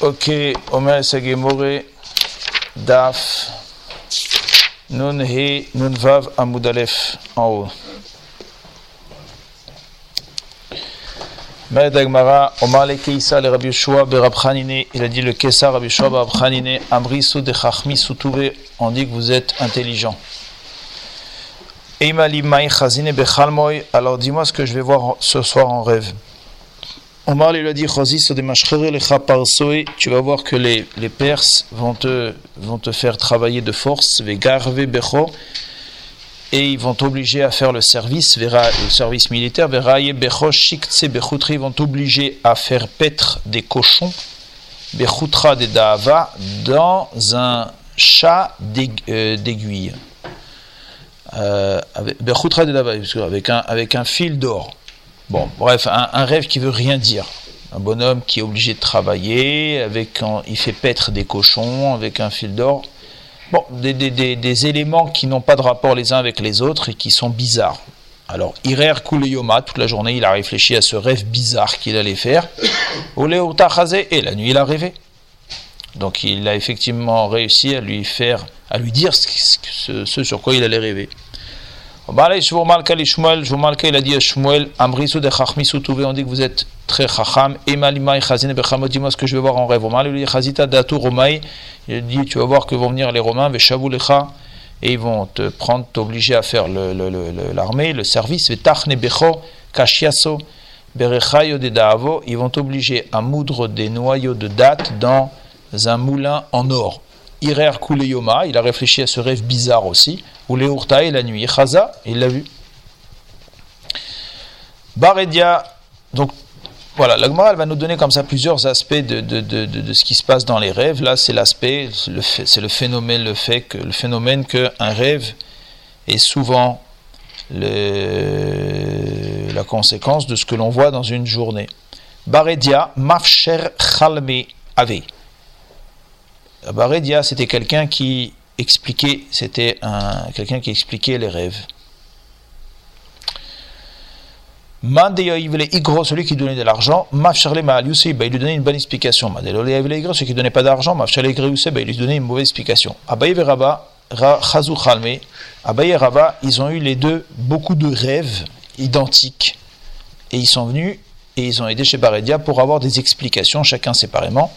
Ok, Omer Sagemore, Daf, Nun He, Nun Vav, Amudalef, en haut. Medagmara, Omar le Keisa, le Rabbi Yoshua, Berab Hanine, il a dit le Kesa, Rabbi Yoshua, Berab Hanine, Amri Sou de Chachmi Soutouve, on dit que vous êtes intelligent. Eimali Mai Chazine Bechalmoy, alors dis-moi ce que je vais voir ce soir en rêve. Omar lui a dit tu vas voir que les, les Perses vont te, vont te faire travailler de force, et ils vont t'obliger à faire le service, le service militaire, ils vont t'obliger à faire paître des cochons, des dava, dans un chat euh, d'aiguille. Euh, avec, un, avec un fil d'or. Bon, bref, un, rêve qui veut rien dire. Un bonhomme qui est obligé de travailler, avec il fait paître des cochons avec un fil d'or. Bon, des, éléments qui n'ont pas de rapport les uns avec les autres et qui sont bizarres. Alors, Irer Yoma, toute la journée, il a réfléchi à ce rêve bizarre qu'il allait faire. Et la nuit, il a rêvé. Donc, il a effectivement réussi à lui faire, à lui dire ce sur quoi il allait rêver. Il a dit à Shmuel, on dit que vous êtes très chacham. Dis-moi ce que je vais voir en rêve. Il a dit, tu vas voir que vont venir les Romains, et ils vont te prendre, t'obliger à faire l'armée, le, service. Ils vont t'obliger à moudre des noyaux de date dans un moulin en or. Irer Kuleyoma, il a réfléchi à ce rêve bizarre aussi, ou les et la nuit. Chaza, il l'a vu. Baredia, donc voilà, la Gemara va nous donner comme ça plusieurs aspects de, de, de, de ce qui se passe dans les rêves. Là, c'est l'aspect, c'est le phénomène, le fait que le phénomène qu'un rêve est souvent la conséquence de ce que l'on voit dans une journée. Baredia, mafsher chalme ave. Baredia, c'était quelqu'un qui expliquait, c'était un, quelqu'un qui expliquait les rêves. Igro, celui qui donnait de l'argent, il lui donnait une bonne explication. celui qui ne donnait pas d'argent, il lui donnait une mauvaise explication. Abaye et Rabba, Abaye et ils ont eu les deux beaucoup de rêves identiques. Et ils sont venus et ils ont aidé chez Baredia pour avoir des explications, chacun séparément.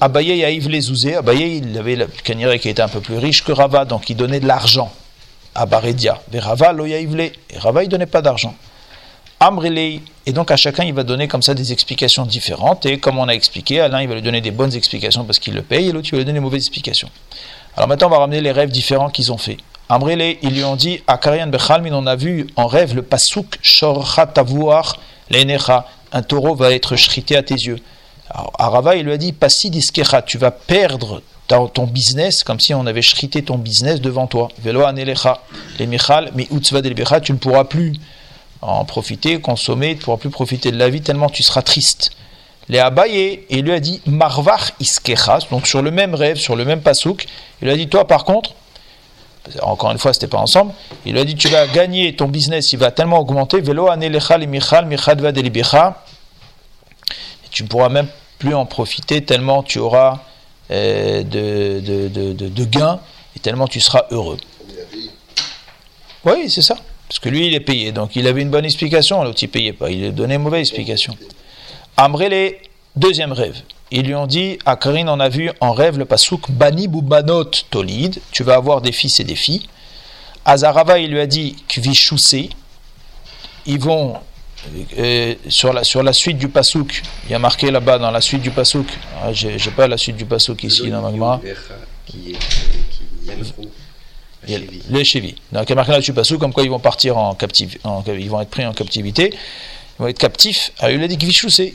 Abaye les Zouzé, Abaye il avait le qui était un peu plus riche que Rava, donc il donnait de l'argent à Baredia. Mais Rava, lo et Rava il donnait pas d'argent. Amrele, et donc à chacun il va donner comme ça des explications différentes, et comme on a expliqué, à l'un il va lui donner des bonnes explications parce qu'il le paye, et l'autre il va lui donner des mauvaises explications. Alors maintenant on va ramener les rêves différents qu'ils ont fait. Amrele, ils lui ont dit, à Karian Bechalmin, on a vu en rêve le pasuk Shorcha Tavuar un taureau va être shrité à tes yeux. Alors, Arava, il lui a dit Passi diskecha, tu vas perdre ton business comme si on avait shrité ton business devant toi. Velo anelecha, les michal, mi tu ne pourras plus en profiter, consommer, tu ne pourras plus profiter de la vie tellement tu seras triste. Les Abaye, il lui a dit Marvach iskecha, donc sur le même rêve, sur le même pasouk, il lui a dit Toi par contre, encore une fois, c'était pas ensemble. Il lui a dit Tu vas gagner ton business, il va tellement augmenter. Velo anelecha, les michal, michadva delibecha. Tu ne pourras même plus en profiter tellement tu auras euh, de, de, de, gains et tellement tu seras heureux. Oui, c'est ça. Parce que lui, il est payé. Donc il avait une bonne explication, l'autre, il ne payait pas. Il a donné une mauvaise explication. Amrele, deuxième rêve. Ils lui ont dit, à Karine, on a vu en rêve le pasouk Bani Banot Tolid, tu vas avoir des fils et des filles. Azarava, il lui a dit, Kvishousé, ils vont sur, la, sur la suite du pasouk, il y a marqué là-bas dans la suite du pasouk, ah, j'ai pas la suite du pasouk ici dans Magma. Les chevilles. Donc il y a marqué là-dessus pasouk comme quoi ils vont partir en captivité, ils vont être pris en captivité, ils vont être captifs. Ah, il a dit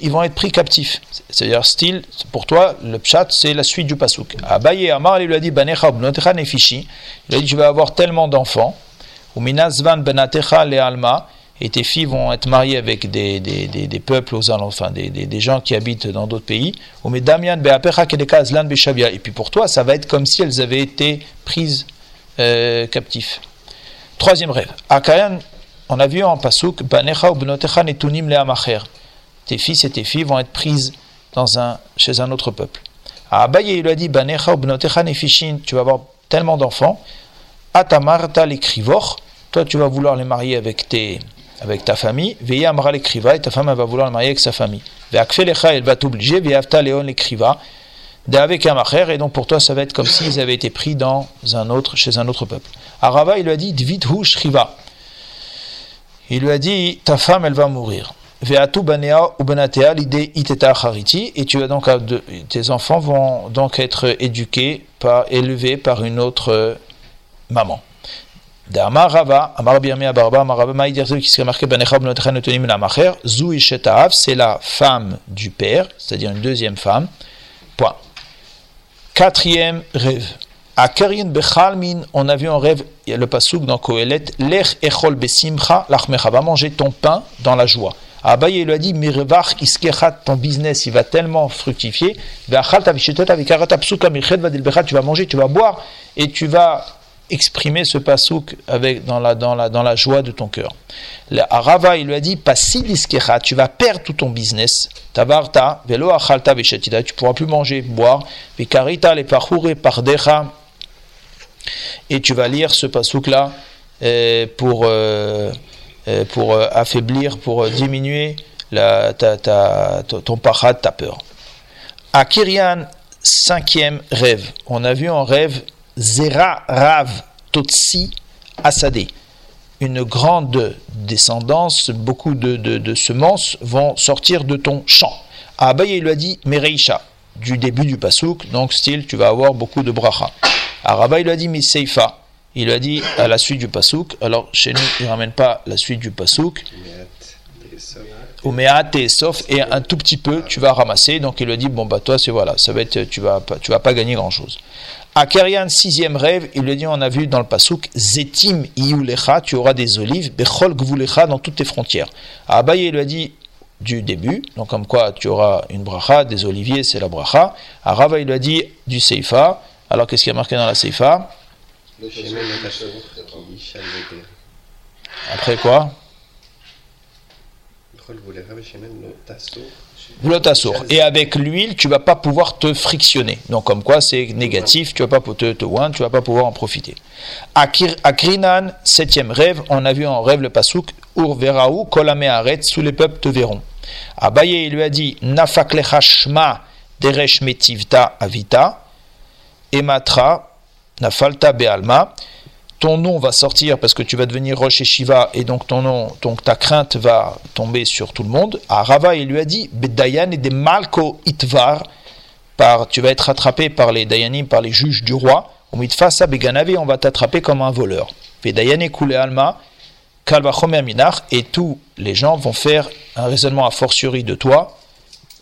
ils vont être pris captifs. C'est-à-dire, style, pour toi, le pshat, c'est la suite du pasouk. Abaye Amar, il lui a dit, Banecha nefishi. Il a dit, tu vas avoir tellement d'enfants. Ou minazvan benatecha le alma et tes filles vont être mariées avec des, des, des, peuples aux enfin des, des, gens qui habitent dans d'autres pays. Et puis pour toi, ça va être comme si elles avaient été prises euh, captives. Troisième rêve. Akayan, on a vu en Pasuk, tes fils et tes filles vont être prises dans un, chez un autre peuple. À Abaye, il lui a dit, tu vas avoir tellement d'enfants, Atamarta l'écrivor, toi tu vas vouloir les marier avec, tes, avec ta famille, Veya Amra l'écriva, et ta femme elle va vouloir les marier avec sa famille. Veakfelecha, elle va t'obliger, Veavta Léon l'écriva, avec un et donc pour toi ça va être comme s'ils avaient été pris dans un autre, chez un autre peuple. Arava, il lui a dit, Dvit shriva. Il lui a dit, ta femme elle va mourir. Veatu banea ou benatea l'idée iteta chariti, et tu vas donc, tes enfants vont donc être éduqués, par, élevés par une autre maman. D'Amar Rava, Amar Birmi Abarba, Amar Rava, Maïdir qui serait marqué Banecha Benotecha Notonim Lamacher, Zou Ishetav, c'est la femme du père, c'est-à-dire une deuxième femme. Point. Quatrième rêve. À Karien Bechalmin, on a vu en rêve, il y a le pasouk dans Kohelet, Lech Echol Besimcha, Lachmecha, va manger ton pain dans la joie. Abaye lui a dit, Mirevach Iskechat, ton business, il va tellement fructifier, tu vas manger, tu vas boire, et tu vas exprimer ce pasouk avec, dans, la, dans, la, dans la joie de ton cœur. Rava, il lui a dit, tu vas perdre tout ton business. Tabarta, velo achalta veshetida, tu pourras plus manger, boire. Vikarita, les parhoure pardecha. Et tu vas lire ce pasouk-là euh, pour, euh, euh, pour affaiblir, pour diminuer la, ta, ta, ton pachat, ta peur. À Kirian, cinquième rêve. On a vu en rêve Zera Rav Totsi Asade. Une grande descendance, beaucoup de, semences vont sortir de ton champ. À Abaye, lui a dit Mereisha, du début du pasouk, donc style, tu vas avoir beaucoup de bracha. À il lui a dit Miseifa. Il lui a dit à la suite du pasouk. Alors, chez nous, il ne ramène pas la suite du pasouk. Umeat et sauf et un tout petit peu tu vas ramasser donc il lui a dit bon bah toi c'est voilà ça va être tu vas tu vas pas gagner grand chose à Kerian, sixième rêve, il lui dit, on a vu dans le pasouk, Zetim iulecha, tu auras des olives, Bechol gvulecha, dans toutes tes frontières. À Abaye, il lui a dit, du début, donc comme quoi tu auras une bracha, des oliviers, c'est la bracha. À Rava, il lui a dit, du seifa. Alors qu'est-ce qu'il y a marqué dans la seifa? Après quoi? Et avec l'huile, tu vas pas pouvoir te frictionner. Donc, comme quoi, c'est négatif, tu vas pas te, te tu vas pas pouvoir en profiter. À Krinan, septième rêve, on a vu en rêve le pasouk, Ur veraou, kolame aret, sous les peuples te verront. Abaye, il lui a dit, Nafak shma deresh metivta avita, ematra, nafalta bealma ton nom va sortir parce que tu vas devenir Roche et Shiva et donc ton nom, donc ta crainte va tomber sur tout le monde. À Rava, il lui a dit Bedayan et des Malko Itvar, par, tu vas être attrapé par les Dayanim, par les juges du roi. Mitfasa Beganave, on va t'attraper comme un voleur. Bedayan et Alma, et tous les gens vont faire un raisonnement a fortiori de toi.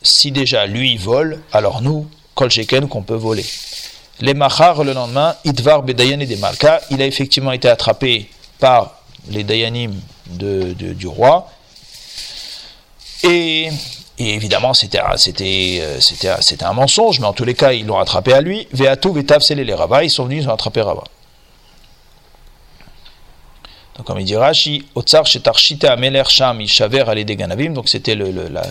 Si déjà lui vole, alors nous, Kol qu'on peut voler les Machar, le lendemain, Idvar Bedayan et des Malka, il a effectivement été attrapé par les Dayanim de, du roi. Et, évidemment, c'était c'était un mensonge, mais en tous les cas, ils l'ont attrapé à lui. Veatu Vetav les Rava, ils sont venus, ils ont attrapé Rava. Donc, comme il dit Rashi, Otsar Shetarshite Ameler Sham Ishaver Ale Ganavim, donc c'était la,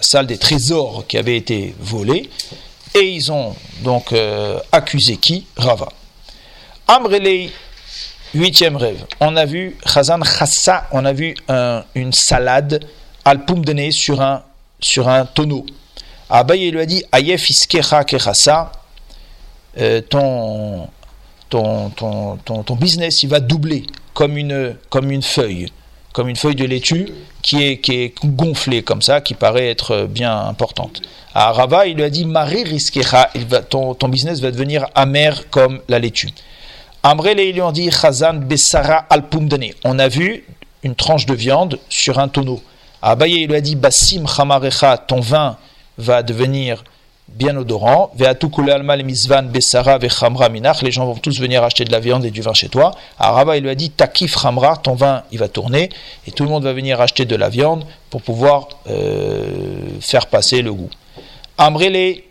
salle des trésors qui avait été volée. Et ils ont donc euh, accusé qui? Rava. Amrele, huitième rêve. On a vu Khazan Khassa, on a vu une salade al nez sur un, sur un tonneau. Abaye lui a dit Ayef iskecha kechassa, euh, ton, ton, ton, ton, business il va doubler comme une, comme une feuille, comme une feuille de laitue qui est, qui est gonflée comme ça, qui paraît être bien importante. À Rava, il lui a dit Marie risquecha, ton, ton business va devenir amer comme la laitue. Amrele, il lui a dit Chazan Bessara Alpumdane. On a vu une tranche de viande sur un tonneau. Abaye, il lui a dit Basim Chamarecha, ton vin va devenir bien odorant. Les gens vont tous venir acheter de la viande et du vin chez toi. À Rava, il lui a dit Takif Ramra, ton vin, il va tourner. Et tout le monde va venir acheter de la viande pour pouvoir euh, faire passer le goût. Amrele,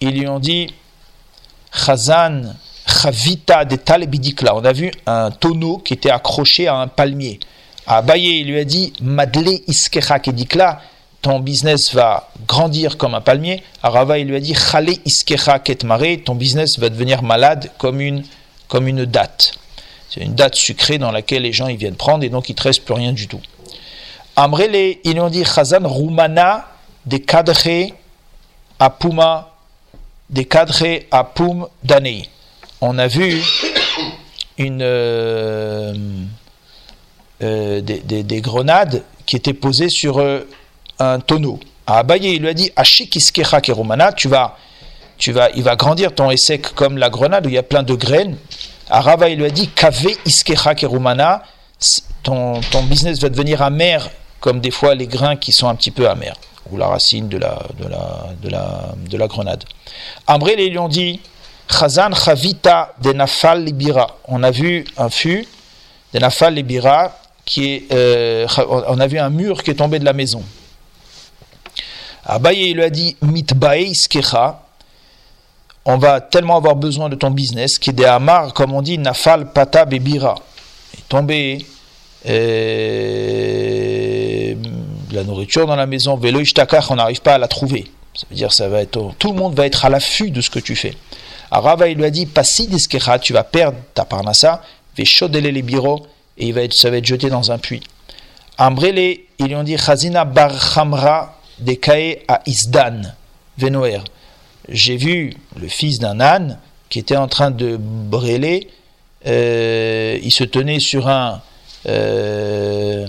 ils lui ont dit Chazan, Chavita de Talebidikla. On a vu un tonneau qui était accroché à un palmier. Abaye, il lui a dit Madle Iskecha Kedikla, ton business va grandir comme un palmier. Arava, il lui a dit ton business va devenir malade comme une, comme une date. C'est une date sucrée dans laquelle les gens ils viennent prendre et donc il ne te reste plus rien du tout. Amrele, ils lui ont dit Chazan Rumana de kadre apuma de kadre apum danei. On a vu une, euh, euh, des, des, grenades qui étaient posées sur euh, tonneau. À Abaye, il lui a dit Ashikiskecha kerumana, tu vas, tu vas, il va grandir ton essek comme la grenade où il y a plein de graines. À Rava, il lui a dit Kave iskecha kerumana, ton, ton business va devenir amer comme des fois les grains qui sont un petit peu amers, ou la racine de la, de la, de grenade. Ambré, ils lui ont dit Chazan chavita de nafal libira. On a vu un fût de nafal libira qui est, euh, on a vu un mur qui est tombé de la maison. Abaye lui a dit skecha. On va tellement avoir besoin de ton business qui des amar, comme on dit, nafal pata bebira. est tombé euh, la nourriture dans la maison, velo on n'arrive pas à la trouver. Ça veut dire ça va être tout le monde va être à l'affût de ce que tu fais. Arava il lui a dit passi diskecha, tu vas perdre ta parnassa, ve shodele les bureaux et il va être, ça va être jeté dans un puits. Ambrele, ils lui ont dit Chazina bar Hamra de Kae à Isdan, Venoer. J'ai vu le fils d'un âne qui était en train de brûler. Euh, il se tenait sur un. Euh,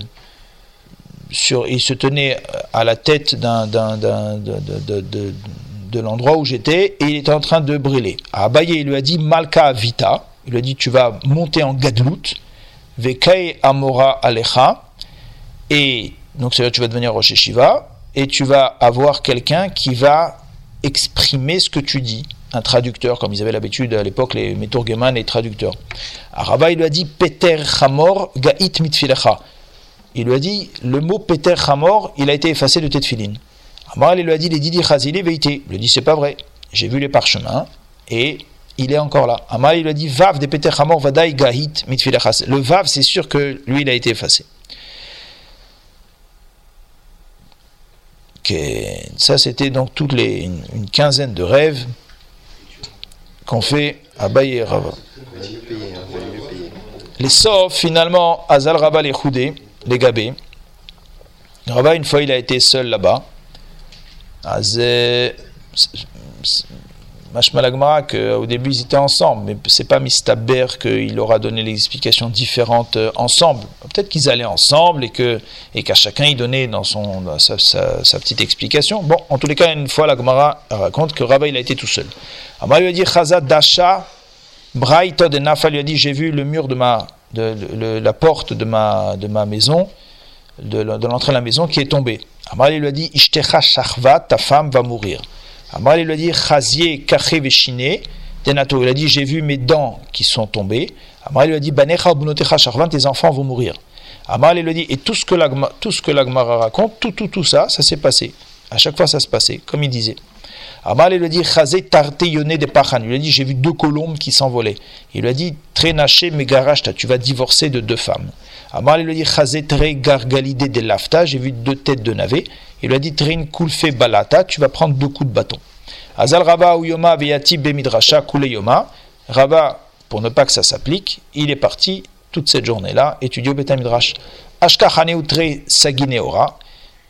sur, il se tenait à la tête d'un, d'un, d'un, de, de, de, l'endroit où j'étais et il était en train de brûler. À Abaye, il lui a dit Malka Vita. Il lui a dit Tu vas monter en Gadlout. Vekei Amora Alecha. Et donc, c'est-à-dire tu vas devenir Rosh Shiva et tu vas avoir quelqu'un qui va exprimer ce que tu dis. Un traducteur, comme ils avaient l'habitude à l'époque, les Meturgeman, les traducteurs. Araba, il lui a dit Peter Chamor Gait Mitfilecha. Il lui a dit le mot Peter Chamor, il a été effacé de tes tefilines. Amar, il lui a dit les Didi Chazili Veité. Il lui a dit c'est pas vrai. J'ai vu les parchemins et il est encore là. Amar, il lui a dit Vav de Peter Chamor Vadai Gait Mitfilecha. Le Vav, c'est sûr que lui, il a été effacé. Ça, c'était donc toutes les une, quinzaine de rêves qu'on fait à Baye Rava. Les saufs, finalement, Azal Rava les Khoudé, les Gabé. Rava, une fois, il a été seul là-bas. Mashmalagmara qu'au début ils étaient ensemble, mais c'est pas Mistaber qu'il aura donné les explications différentes euh, ensemble. Peut-être qu'ils allaient ensemble et que et qu'à chacun il donnait dans son sa, petite explication. Bon, en tous les cas, une fois la Gemara raconte que Rabba il a été tout seul. Amar lui a dit Chaza Dasha Braïta de Nafa lui a dit j'ai vu le mur de ma de, la porte de ma de ma maison de, l'entrée de la maison qui est tombée. Amar lui a dit Ishtecha Shachva ta femme va mourir. Amar il a dit Chazier kaché veshine tenato. Il a dit j'ai vu mes dents qui sont tombées. Amar il lui a dit Banecha sharvan tes enfants vont mourir. Amar il lui a dit et tout ce que l'agmara raconte, tout tout tout ça, ça s'est passé. À chaque fois ça se passait, comme il disait. Amal il lui a dit Chazé tarte yoné de pachan. Il lui a dit j'ai vu deux colombes qui s'envolaient. Il lui a dit Trenaché megarashta, tu vas divorcer de deux femmes. Amal il lui a dit Chazé tre gargalide de lafta, j'ai vu deux têtes de navet. Il lui a dit Trin kulfe balata, tu vas prendre deux coups de bâton. Azal Rabba Uyoma Veyati Bemidrasha Kuleyoma. Rabba, pour ne pas que ça s'applique, il est parti toute cette journée-là étudier au Betamidrash. Ashka Haneutre Sagineora.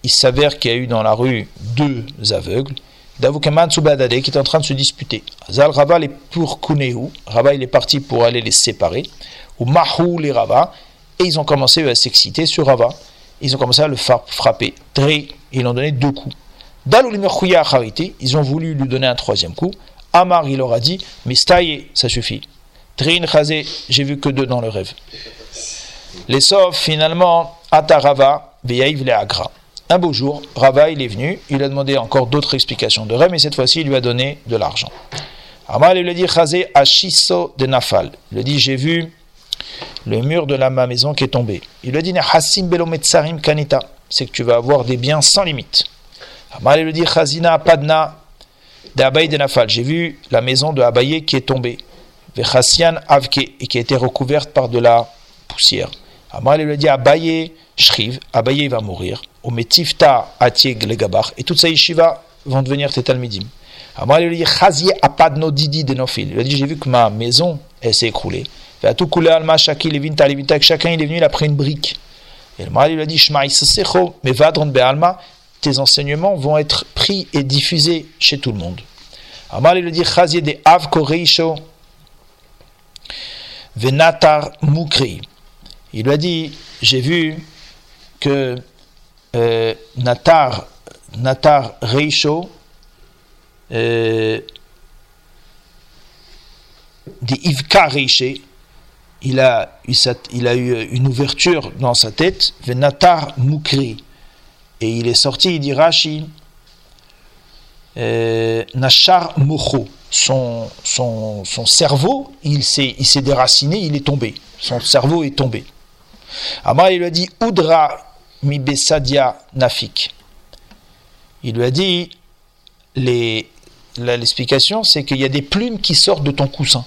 Il s'avère qu'il y a eu dans la rue deux aveugles. Davukaman Subadade qui est en train de se disputer. Azal Rabba est pour Kuneu. Rabba il est parti pour aller les séparer. Ou Mahou les Rabba. Et ils ont commencé à s'exciter sur Rabba. Ils ont commencé à le frapper. Très ils lui ont donné deux coups. Ils ont voulu lui donner un troisième coup. Amar, il leur a dit, mais ça suffit. Trin j'ai vu que deux dans le rêve. Les saufs, finalement, Atarava, Veiv le. Un beau jour, Rava, il est venu, il a demandé encore d'autres explications de rêve, mais cette fois-ci, il lui a donné de l'argent. Amar, il lui a dit, Chazé, Ashiso de Nafal. Il lui a dit, j'ai vu le mur de la, ma maison qui est tombé. Il a dit, Hassim Belometsarim Kanita c'est que tu vas avoir des biens sans limite. Amal le dit Chazina Padna d'Abaye de Nafal. J'ai vu la maison de Abaye qui est tombée. Vechasian Avke et qui a été recouverte par de la poussière. Amar a dit Abaye Shriv, Abaye va mourir. Au Metifta Atieg le Gabar. Et toutes ces yeshivas vont devenir tes talmidim. Amar a dit Chazier Apadno Didi de Nofil. Il a dit J'ai vu que ma maison, elle s'est écroulée. Fait tout couler Alma, chacun il est venu, il a pris une brique. Et le mari lui a dit mais Vadron Be'alma, tes enseignements vont être pris et diffusés chez tout le monde. Amar a dit Chazier de Av Koreisho, Venatar Mukri. Il lui a dit, j'ai vu que euh, Natar, Natar Reisho, euh, dit Ivka Reishe, il a, eu il a eu une ouverture dans sa tête, Venatar Mukri. Et il est sorti, il dit Rashi, euh, Nashar Mocho. Son, son, son cerveau, il s'est déraciné, il est tombé. Son cerveau est tombé. Amar, il lui a dit Udra mi besadia nafik. Il lui a dit l'explication, c'est qu'il y a des plumes qui sortent de ton coussin.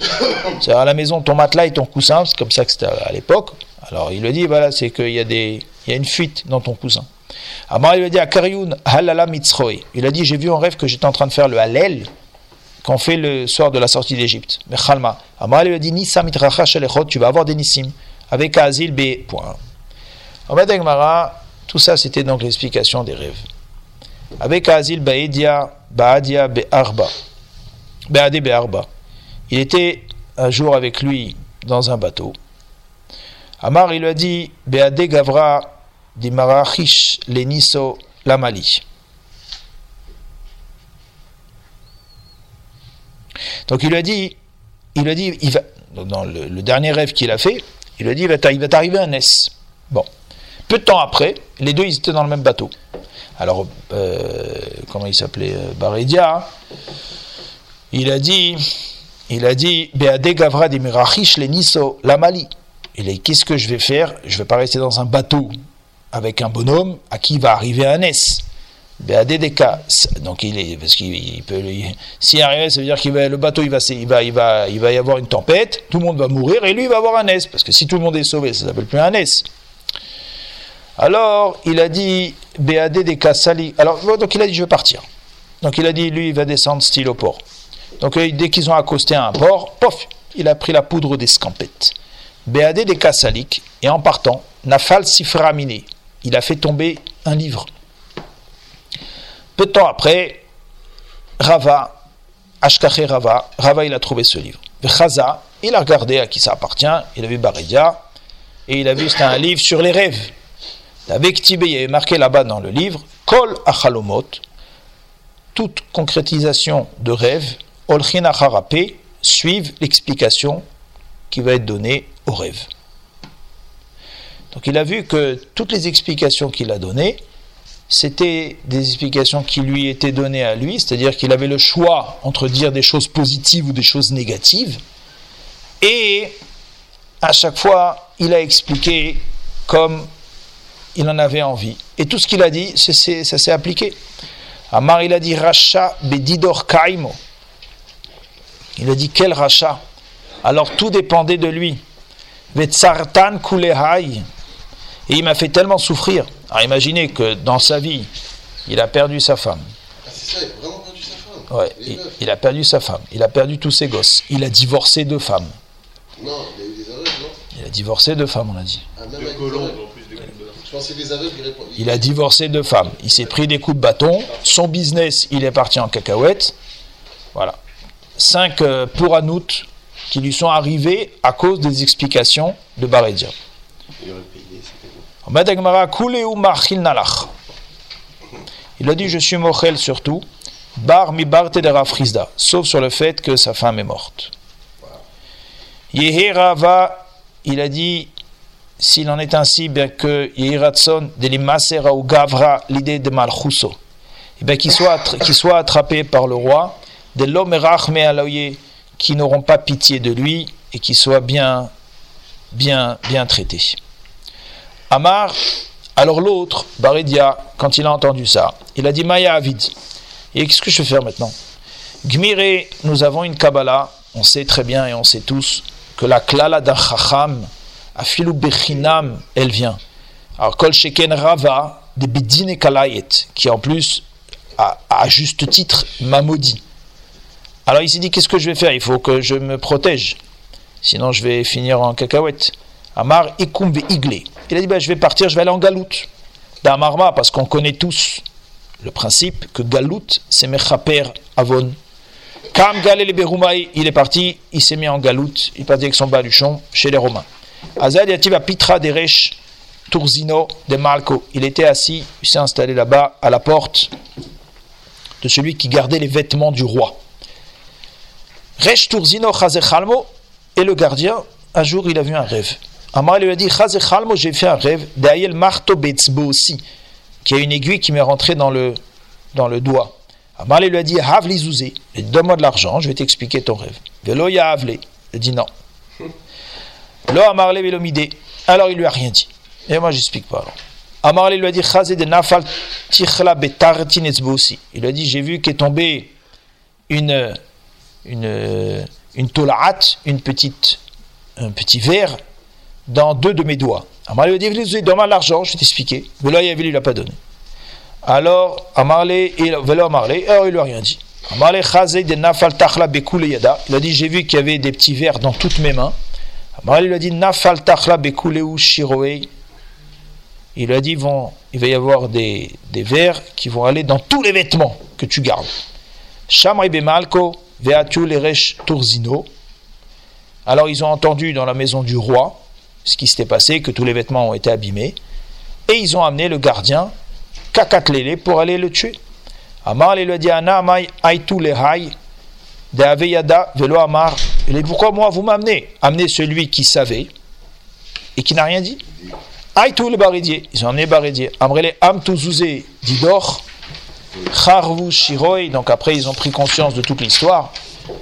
C'est à la maison, ton matelas et ton coussin, c'est comme ça que c'était à l'époque. Alors il a dit voilà, c'est qu'il y a des, il y a une fuite dans ton coussin. Amar il lui a dit à. Il a dit j'ai vu en rêve que j'étais en train de faire le halel qu'on fait le soir de la sortie d'Égypte. Mais Khalma. Amar lui a dit mitracha tu vas avoir des nissim avec Azil B. Point. En tout ça c'était donc l'explication des rêves. Avec Azil Baedia, Baadia Be'arba. Be'ade Be'arba. Il était un jour avec lui dans un bateau. Amar, il lui a dit Be'ade Gavra di Marachish Leniso Lamali. Donc il lui a dit, il lui a dit, il va, dans le dernier rêve qu'il a fait, il lui a dit, il va t'arriver un S. Bon. Peu de temps après, les deux, ils étaient dans le même bateau. Alors, euh, comment il s'appelait euh, Barédia. Il a dit, il a dit, Beade Gavra de Mirachish le Niso, la Mali. Il a dit, qu'est-ce que je vais faire? Je ne vais pas rester dans un bateau avec un bonhomme à qui va arriver un S. Donc il est parce qu'il peut s'il arrive, ça veut dire qu'il va le bateau il va il va il va y avoir une tempête, tout le monde va mourir et lui il va avoir un S parce que si tout le monde est sauvé, ça s'appelle plus un S. Alors il a dit BAD Sali. Alors donc il a dit je vais partir. Donc il a dit lui il va descendre style au port. Donc euh, dès qu'ils ont accosté à un port, pof, il a pris la poudre des scampettes. BAD Salik et en partant, Nafal Siframine, il a fait tomber un livre. Peu de temps après, Rava, Ashkache Rava, Rava il a trouvé ce livre. Chaza, il a regardé à qui ça appartient, il a vu Baredia, et il a vu c'était un livre sur les rêves. Avec Tibé, il y avait marqué là-bas dans le livre, Kol Achalomot, toute concrétisation de rêve, Olchin suivent l'explication qui va être donnée au rêve. Donc il a vu que toutes les explications qu'il a données, c'était des explications qui lui étaient données à lui, c'est-à-dire qu'il avait le choix entre dire des choses positives ou des choses négatives, et à chaque fois, il a expliqué comme il en avait envie. Et tout ce qu'il a dit, ça s'est appliqué. Amar, il a dit Racha bedidor kaimo. Il a dit quel rachat Alors tout dépendait de lui. Vetsartan kulehai. Et il m'a fait tellement souffrir. Alors imaginez que dans sa vie, il a perdu sa femme. Ah, c'est ça, il a vraiment perdu sa femme Ouais, il, a perdu sa femme. Il a perdu tous ses gosses. Il a divorcé deux femmes. Non, il a eu des aveugles, non? Il a divorcé deux femmes, on a dit. Ah, même des aveugles. Je pensais des aveugles, il répond. Il a divorcé deux femmes. Il s'est pris des coups de bâton. Son business, il est parti en cacahuète. Voilà. Cinq euh, qui lui sont arrivés à cause des explications de Barédia. Il a dit Je suis mochel surtout, bar mi barte de rafrizda, sauf sur le fait que sa femme est morte. Yeherava, il a dit S'il en est ainsi, bien que Yehiratson de l'imasera ou gavra l'idée de malchuso, bien qu'il soit, qu'il soit attrapé par le roi, de l'homme qui n'auront pas pitié de lui et qui soit bien, bien, bien traité. Amar, alors l'autre, Baridia, quand il a entendu ça, il a dit Maya Avid. Et qu'est-ce que je vais faire maintenant? Gmire, nous avons une Kabbalah, on sait très bien et on sait tous que la klala d'un chacham, Afilu Bechinam, elle vient. Alors, Kol Sheken Rava, des Bedine Kalayet, qui en plus, à juste titre, m'a maudit. Alors il s'est dit, qu'est-ce que je vais faire? Il faut que je me protège. Sinon, je vais finir en cacahuète. Amar Ikum Iglé. Il a dit, ben, je vais partir, je vais aller en galoute. D'Amarma, parce qu'on connaît tous le principe que galoute, c'est Mechaper Avon. Kam Galel Beroumaï, il est parti, il s'est mis en galoute, il est parti avec son baluchon chez les Romains. Azad Pitra Deresh Turzino de. Il était assis, il s'est installé là-bas à la porte de celui qui gardait les vêtements du roi. Resh Turzino et le gardien, un jour il a vu un rêve. Amar lui a dit j'ai fait un rêve d'Ayel Marto Betzbo aussi, qui a une aiguille qui m'est rentrée dans le, dans le doigt. Amar lui a dit Havli Zouzé, donne-moi de l'argent, je vais t'expliquer ton rêve. Velo Yahavle, il a dit non. Lo Amarle Velomide, alors il lui a rien dit. Et moi j'explique pas. Amarle lui a dit Chazé de Nafal Tichla Betartinetzbo aussi. Il a dit J'ai vu qu'est tombée une une, une tolaat, une petite, un petit verre dans deux de mes doigts. Amarlé lui a dit, donne-moi l'argent, je vais t'expliquer. Mais là, il ne l'a pas donné. Alors, Amarlé, il, alors il lui a rien dit. Yada. Il a dit, j'ai vu qu'il y avait des petits verres dans toutes mes mains. Amarlé lui a dit, nafal tachla bekuleu shiroei. Il lui a dit, vont, il va y avoir des, des verres qui vont aller dans tous les vêtements que tu gardes. Shamri bemalko, Veatu Leresh Turzino. Alors ils ont entendu dans la maison du roi ce qui s'était passé, que tous les vêtements ont été abîmés, et ils ont amené le gardien Kakatlele pour aller le tuer. Amar a dit Ana Aitu Lehai de Aveyada Velo Amar. Il dit Pourquoi moi vous m'amenez? Amenez celui qui savait et qui n'a rien dit. Aitu le Baridier. Ils ont amené Baridier. Amrele Am Touzouzé Didor. Charvu Shiroi, donc après ils ont pris conscience de toute l'histoire.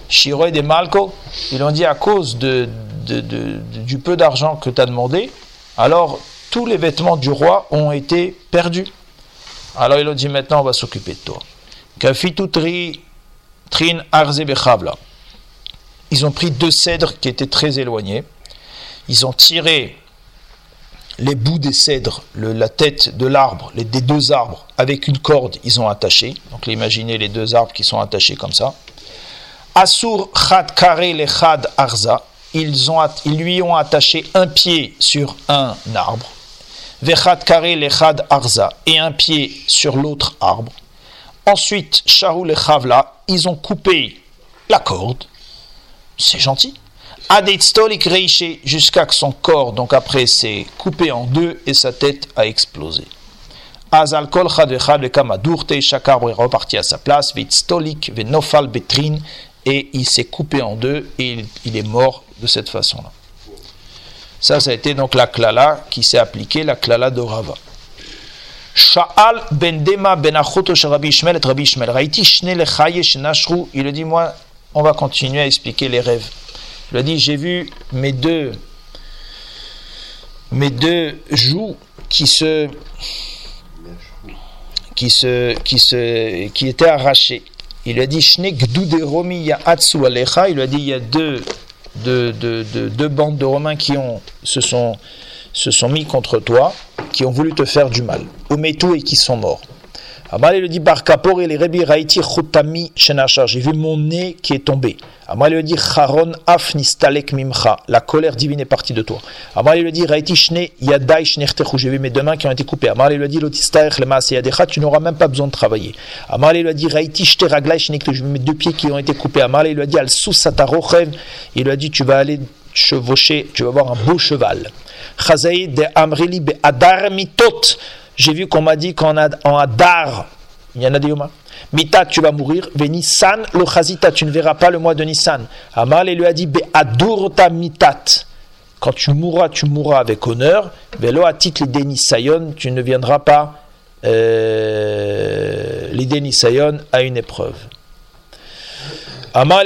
Shiroi des Malko, ils ont dit à cause de, du peu d'argent que tu as demandé, alors tous les vêtements du roi ont été perdus. Alors ils ont dit maintenant on va s'occuper de toi. Kafitutri Trin. Ils ont pris deux cèdres qui étaient très éloignés. Ils ont tiré les bouts des cèdres, la tête de l'arbre, des deux arbres, avec une corde, ils ont attaché. Donc imaginez les deux arbres qui sont attachés comme ça. Asur chad kare le chad arza. Ils, lui ont attaché un pied sur un arbre. Vechad kare le chad arza. Et un pied sur l'autre arbre. Ensuite, charou le chavla. Ils ont coupé la corde. C'est gentil jusqu'à que son corps, donc après, s'est coupé en deux et sa tête a explosé. Azal kol chaque arbre est reparti à sa place, vitstolik, venofal betrin, et il s'est coupé en deux et il, est mort de cette façon-là. Ça, ça a été donc la klala qui s'est appliquée, la klala de Rava. Sha'al ben dema ben achoto Rabbi et Rabbi Ishmael. Raiti shne lechaye shenashru. Il dit, moi, on va continuer à expliquer les rêves. Il a dit, j'ai vu mes deux, mes deux joues qui se, qui se, qui se, qui étaient arrachées. Il a dit, il a dit, il y a deux, deux, bandes de Romains qui ont, se sont, mis contre toi, qui ont voulu te faire du mal. Ometou et qui sont morts. Amal lui dit Bar Kapor et les Rebi Raiti Chutami Shenachar. J'ai vu mon nez qui est tombé. Amal lui dit Charon Afnistalek Mimcha. La colère divine est partie de toi. Amal lui dit Raiti Shne Yadai Shnertechu. J'ai vu mes deux mains qui ont été coupées. Amal lui dit Lotistaech Lema Seyadecha. Tu n'auras même pas besoin de travailler. Amal lui dit Raiti Shte Raglai Shnekte. J'ai vu mes deux pieds qui ont été coupés. Amal lui dit Al Susatarochev. Il lui a dit Tu vas aller chevaucher, tu vas avoir un beau cheval. Chazaï de Amreli Be Adar Mitot. J'ai vu qu'on m'a dit qu'en Adar, il y en a des. Mitat, tu vas mourir. Ve Nissan, le Chazita, tu ne verras pas le mois de Nissan. Amal, il lui a dit Be Adurta Mitat. Quand tu mourras, tu mourras avec honneur. Velo atit l'idée Nisayon, tu ne viendras pas euh, l'idée Nisayon à une épreuve. Amar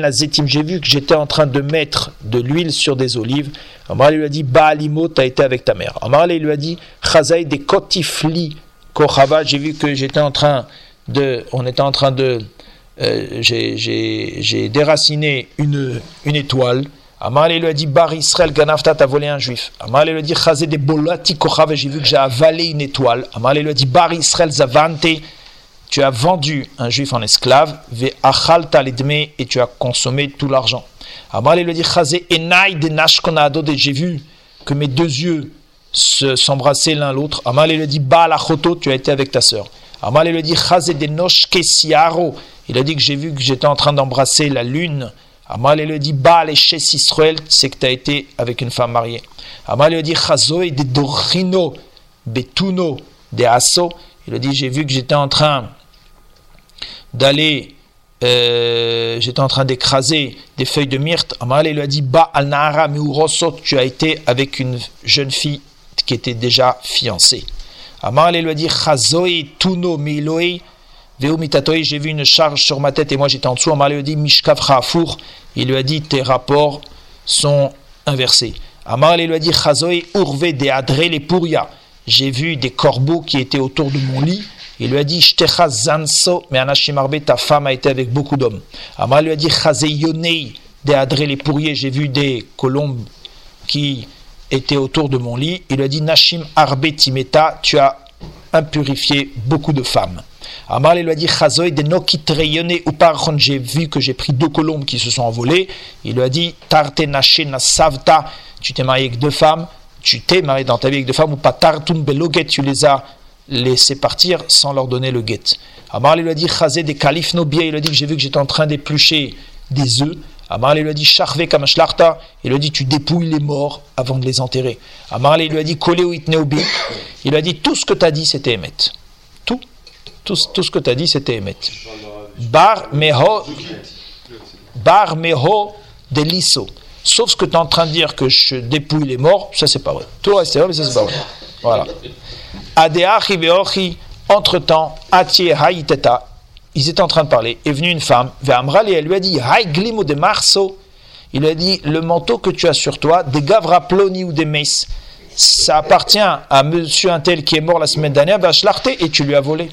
la Zetim. J'ai vu que j'étais en train de mettre de l'huile sur des olives. Lui a dit été avec ta mère. Amar lui a dit. J'ai vu que j'étais en train de, on euh, j'ai déraciné une étoile. Amalé lui a dit Bar Israël Ganafta, t'as volé un juif. Amalé lui a dit Chazé de Bolati Kochav, j'ai vu que j'ai avalé une étoile. Amalé lui a dit Bar Israël Zavante, tu as vendu un juif en esclave. Ve et tu as consommé tout l'argent. Amalé lui a dit Chazé Enai de Nashkonado, j'ai vu que mes deux yeux s'embrassaient l'un l'autre. Amalé lui a dit Ba Choto, tu as été avec ta sœur. Amalé lui a dit Chazé de Nosh Kesiaro, il a dit que j'ai vu que j'étais en train d'embrasser la lune. Amal lui dit Baal chez Israël, c'est que tu as été avec une femme mariée. Amal lui dit Chazoe de Dorchino, Betuno, de Asso. Il a dit J'ai vu que j'étais en train d'aller, euh, j'étais en train d'écraser des feuilles de myrte. Amal lui a dit Ba al Nahara tu as été avec une jeune fille qui était déjà fiancée. Amal lui a dit Chazoe Tuno Miloe j'ai vu une charge sur ma tête et moi j'étais en dessous. Amar lui a dit Mishkavcha Il lui a dit Tes rapports sont inversés. Amar lui a dit Chazoe Urve de Adre les Puria. J'ai vu des corbeaux qui étaient autour de mon lit. Il lui a dit Shtecha Zanso, mais Anashimarbe, ta femme a été avec beaucoup d'hommes. Amar lui a dit Chaze Yonei de Adre les Pourriers. J'ai vu des colombes qui étaient autour de mon lit. Il lui a dit Nashim Arbe Timeta, tu as impurifié beaucoup de femmes. Amar lui a dit Chazoy de ou par j'ai vu que j'ai pris deux colombes qui se sont envolées. Il lui a dit Tarte na savta, tu t'es marié avec deux femmes, tu t'es marié dans ta vie avec deux femmes, ou pas? Tartum beloget, tu les as laissés partir sans leur donner le guet. Amar lui a dit Chazé des kalif nobia, il a dit que j'ai vu que j'étais en train d'éplucher des œufs. Amar lui a dit kamashlarta, il a dit tu dépouilles les morts avant de les enterrer. Amar lui a dit Kole il a dit tout ce que tu as dit c'était Emet. Tout, ce que tu as dit, c'était Emet. Bar meho, bar meho de liso. Sauf ce que tu es en train de dire que je dépouille les morts, ça c'est pas vrai. Tout reste mais ça c'est pas vrai. Voilà. Adeachi veochi, entre-temps, atie haïteta, ils étaient en train de parler. Est venue une femme, et elle lui a dit Haï de marso. Il lui a dit Le manteau que tu as sur toi, des gavra ploni ou des messes, ça appartient à monsieur un tel qui est mort la semaine dernière, et tu lui as volé.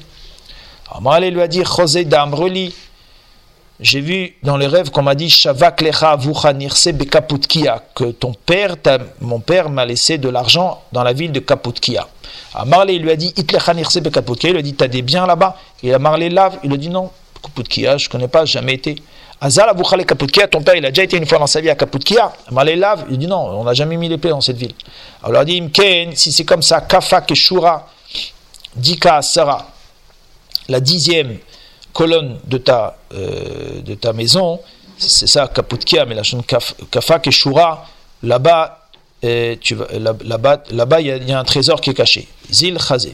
Amalé lui a dit José d'Amreli. J'ai vu dans les rêves qu'on m'a dit Shavak lecha bekaputkia que ton père, mon père m'a laissé de l'argent dans la ville de Kaputkia. Amarlé lui a dit Itlecha nirse. Il lui a dit T'as des biens là-bas? Et Amarlé lave. Il lui a dit Non, Kaputkia, je ne connais pas, jamais été. Azal Kaputkia, ton père il a déjà été une fois dans sa vie à Kaputkia. Amarlé lave. Il dit Non, on n'a jamais mis les pieds dans cette ville. Alors il a dit si c'est comme ça, Kafa Keshura, Dika Sara la dixième colonne de ta, euh, de ta maison, c'est ça, Kaputkia, mais la chaîne Kafak et Shura, là-bas, euh, là-bas, là-bas, il y, a un trésor qui est caché. Zil Chazé.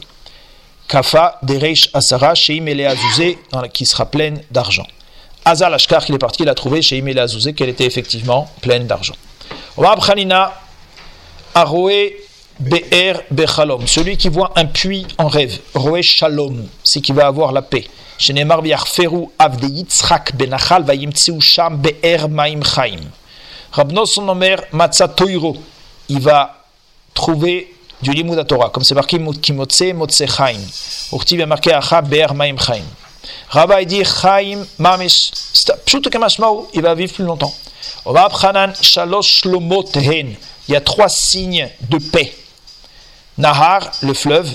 Kafa, Dereish Asara, Sheim Azouzé, qui sera pleine d'argent. Azal Ashkar, qu'il est parti, il a trouvé Ele Azouzé qu'elle était effectivement pleine d'argent. Omar Khanina, Aroé Be'er Bechalom, celui qui voit un puits en rêve, Roé Shalom, c'est qui va avoir la paix. Shenemar Feru Avde Yitzhak Benachal Vayimtsiu Sham Be'er Maim Chaim. Rabno son omer Matzah Toiro, il va trouver du Limud Torah, comme c'est marqué Kimotse Motse Chaim. Urti va marqué Acha Be'er Maim Chaim. Rabba il dit Chaim Mamesh, Pshutu Kamashmao, il va vivre plus longtemps. Obab Chanan Shalosh Shlomot Hen, il y a trois signes de paix. Nahar, le fleuve,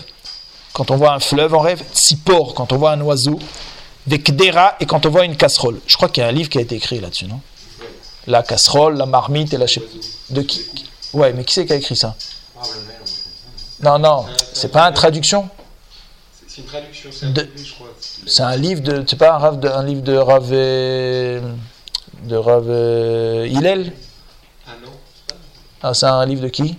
quand on voit un fleuve en rêve. Tsipor, quand on voit un oiseau. Vekdera, et quand on voit une casserole. Je crois qu'il y a un livre qui a été écrit là-dessus, non? La casserole, la marmite et la... De qui? Ouais, mais qui c'est qui a écrit ça? Non, non, c'est pas une traduction? C'est une traduction, c'est un livre, je crois. C'est un livre de... C'est pas un, de, un livre de Rav... De Rav Hillel? Ah non, Ah, c'est un livre de qui?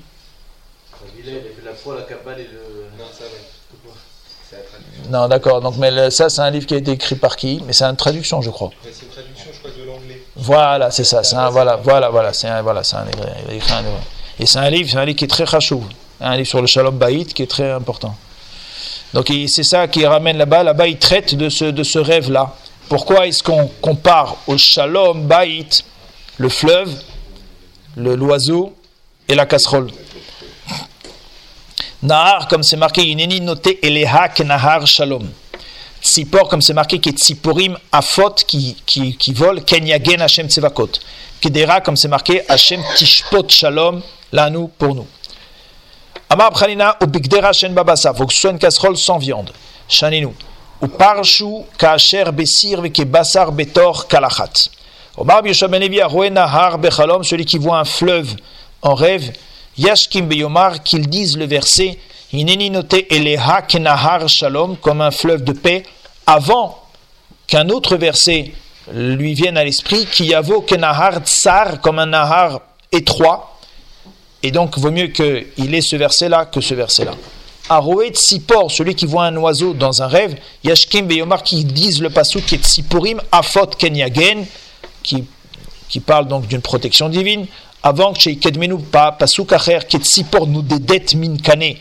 Non, d'accord. Donc, mais ça, c'est un livre qui a été écrit par qui? Mais c'est une traduction, je crois. C'est une traduction, je crois, de l'anglais. Voilà, c'est ça. C'est un, voilà, voilà, voilà. C'est un, voilà, c'est un livre. Et c'est un livre, c'est un livre qui est très rachou. Un livre sur le Shalom Baït qui est très important. Donc, c'est ça qui ramène là-bas. Là-bas, il traite de ce, de ce rêve-là. Pourquoi est-ce qu'on compare au Shalom Baït le fleuve, l'oiseau et la casserole? Nahar, comme c'est marqué, Ineni noté Eleha Nahar Shalom. Tzipor, comme c'est marqué, qui est Tziporim, Afot, qui, qui, qui vole, Kenyagen Hashem Tzevakot. Kedera, comme c'est marqué, Hashem Tishpot Shalom, lanu pour nous. Amar Pchalina, ou Bigdera Shen Babasa, faut que casserole sans viande. Chaninu. Ou Parshu, Kacher Besir, Veke Basar Betor Kalachat. Omar Bishop Benevi, Nahar Bechalom, celui qui voit un fleuve en rêve, Yashkim Beyomar, qu'ils disent le verset, Hineni noté Eleha Kenahar Shalom, comme un fleuve de paix, avant qu'un autre verset lui vienne à l'esprit, Kiyavo Kenahar Tsar, comme un Nahar étroit, et donc vaut mieux qu'il ait ce verset-là que ce verset-là. Aroet Sipor, celui qui voit un oiseau dans un rêve, Yashkim Beyomar, qui disent le pasuk qui est Siporim, Afot Kenyagen, qui, qui parle donc d'une protection divine, avant que Kedmenu Pasuk Acher, qui est Sipor nous dedet min kane,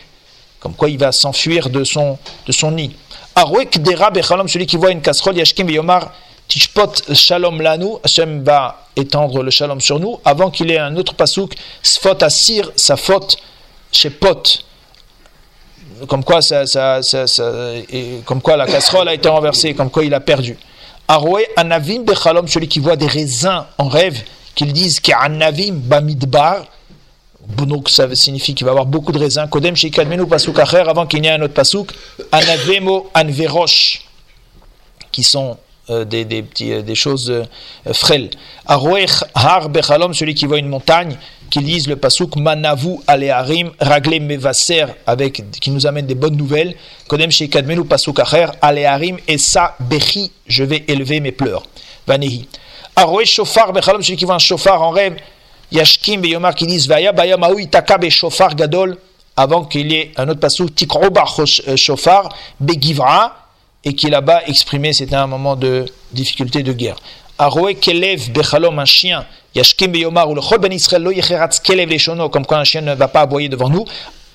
comme quoi il va s'enfuir de son, de son nid. Aroek Dera celui qui voit une casserole, Yashkim Beyomar, Tishpot Shalom Lanu, Hashem va étendre le Shalom sur nous, avant qu'il ait un autre pasuk, Sfot Asir, sa faute, chez Pot, comme quoi, la casserole a été renversée, comme quoi il a perdu. Aroé Anavim Bechalom, celui qui voit des raisins en rêve, qu'ils disent qu'Anavim Bamidbar, donc ça signifie qu'il va avoir beaucoup de raisins. Kodem Shikadmenu Pasuk Acher, avant qu'il n'y ait un autre pasuk, Anavemo Anverosh, qui sont euh, des, des, petits, euh, des choses euh, frêles. Aroech Har Bechalom, celui qui voit une montagne, qui lise le pasuk Manavu Aleharim Ragle Mevaser, avec, qui nous amène des bonnes nouvelles. Kodem Sheikadmenu Pasuk Acher Aleharim Esa Bechi, je vais élever mes pleurs. Vanehi. Aroe Shofar Bechalom, celui qui voit un shofar en rêve. Yashkim Beyomar qui disent Vaya Bayamaou Itaka Shofar Gadol, avant qu'il y ait un autre pasuk Tikro Bar Shofar Begivra et qui là-bas exprimait, c'était un moment de difficulté de guerre. Aroe kelev bechalom, un chien, yashkim beyomar, ou le chol ben Israël kelev leshono, comme quoi un chien ne va pas aboyer devant nous,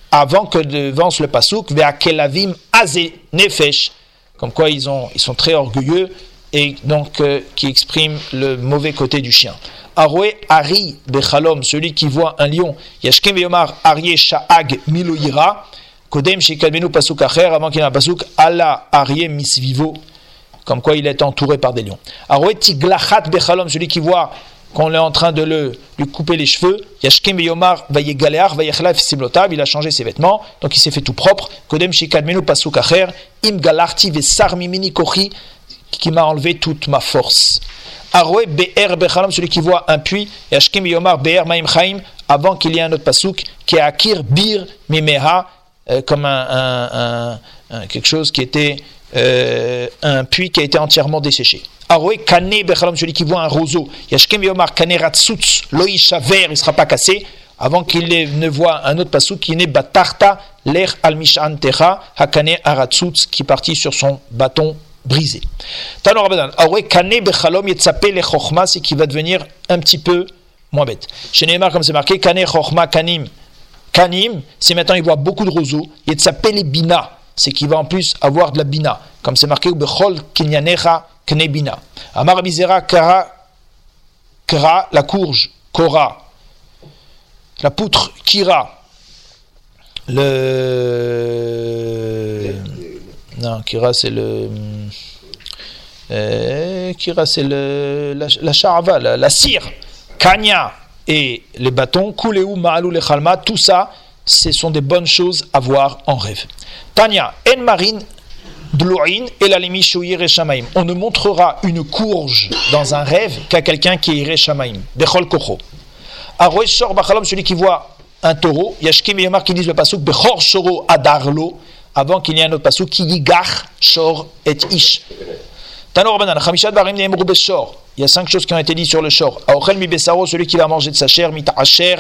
avant que devance le pasouk, vea kelavim aze nefesh, comme quoi ils, ont, ils sont très orgueilleux, et donc euh, qui expriment le mauvais côté du chien. Aroe ari bechalom, celui qui voit un lion, yashkim beyomar, arie sha'ag miloira, Kodem Shekadmenu Pasuk Acher, avant qu'il y ait un Pasuk, Allah Arie Misvivo, comme quoi il est entouré par des lions. Aroeti Glachat Bechalom, celui qui voit qu'on est en train de le, lui couper les cheveux, Yashkem Yomar Vayegalear Vayechlaf Simlotab, il a changé ses vêtements, donc il s'est fait tout propre. Kodem Shekadmenu Pasuk Acher, Im Galarti Vesar Mimini Kochi, qui m'a enlevé toute ma force. Aroe Be'er Bechalom, celui qui voit un puits, Yashkem Yomar Be'er Maim Chaim, avant qu'il y ait un autre pasuk, qui est Akir Bir Mimeha, euh, comme un, un, quelque chose qui était euh, un puits qui a été entièrement desséché. Aroé kane bechalam, celui qui voit un roseau, yashkem yomar kane ratsutz, loishaver, il ne sera pas cassé, avant qu'il ne voit un autre passou qui n'est batarta, l'air almishan techa, hakane qui partit sur son bâton brisé. Tano Rabbanan, aroé kane bechalom yetzape le chokhma, c'est qui va devenir un petit peu moins bête. Chez Neymar, comme c'est marqué, kane chokhma kanim, Kanim, c'est maintenant il voit beaucoup de roseaux. Il s'appelle Bina, c'est qu'il va en plus avoir de la Bina. Comme c'est marqué, Bechol Kenyanecha Knebina. Amar Mizera Kara, Kara, la courge, Kora, la poutre, Kira, le. Non, Kira c'est le. Euh, Kira c'est le. La, la la, cire, Kanya et les bâtons, Kuleu, Ma'alou, le Khalma, tout ça, ce sont des bonnes choses à voir en rêve. Tanya, En Marine, Dlouin et la Shamaim. On ne montrera une courge dans un rêve qu'à quelqu'un qui Ire Shamaim. Bechol Kocho. Aroe Shor Bachalom, celui qui voit un taureau. Yashkim et qui disent le pasuk Bechor Shoro Adarlo. Avant qu'il y ait un autre pasuk qui dit Gach Shor et Ish. Il y a cinq choses qui ont été dites sur le shor. Aochel mi besaro, celui qui va manger de sa chair, mita'asher,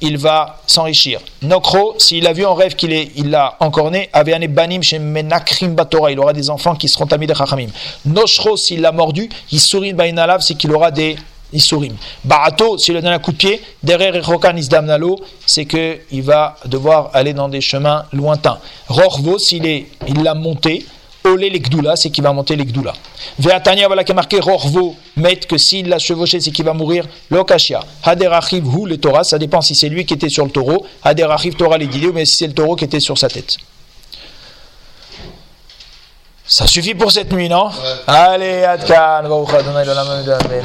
il va s'enrichir. Nokro, s'il a vu en rêve qu'il il l'a encore né, avait un banim chez menakrim batora, il aura des enfants qui seront amis de chachamim. Noshro, s'il l'a mordu, yisurim bainalav, c'est qu'il aura des isurim. Barato, s'il a donné un coup de pied, derrière Echokan isdamnalo, c'est qu'il va devoir aller dans des chemins lointains. Rorvo, s'il il l'a monté, Olé les gdoula, c'est qu'il va monter les gdoula. Veatania, voilà qui est marqué Rorvo, met que s'il l'a chevauché, c'est qu'il va mourir. Lokashia, Haderachiv hu le Torah, ça dépend si c'est lui qui était sur le taureau. Haderachiv Torah les ou mais si c'est le taureau qui était sur sa tête. Ça suffit pour cette nuit, non Ouais. Allez, Adkan, amen.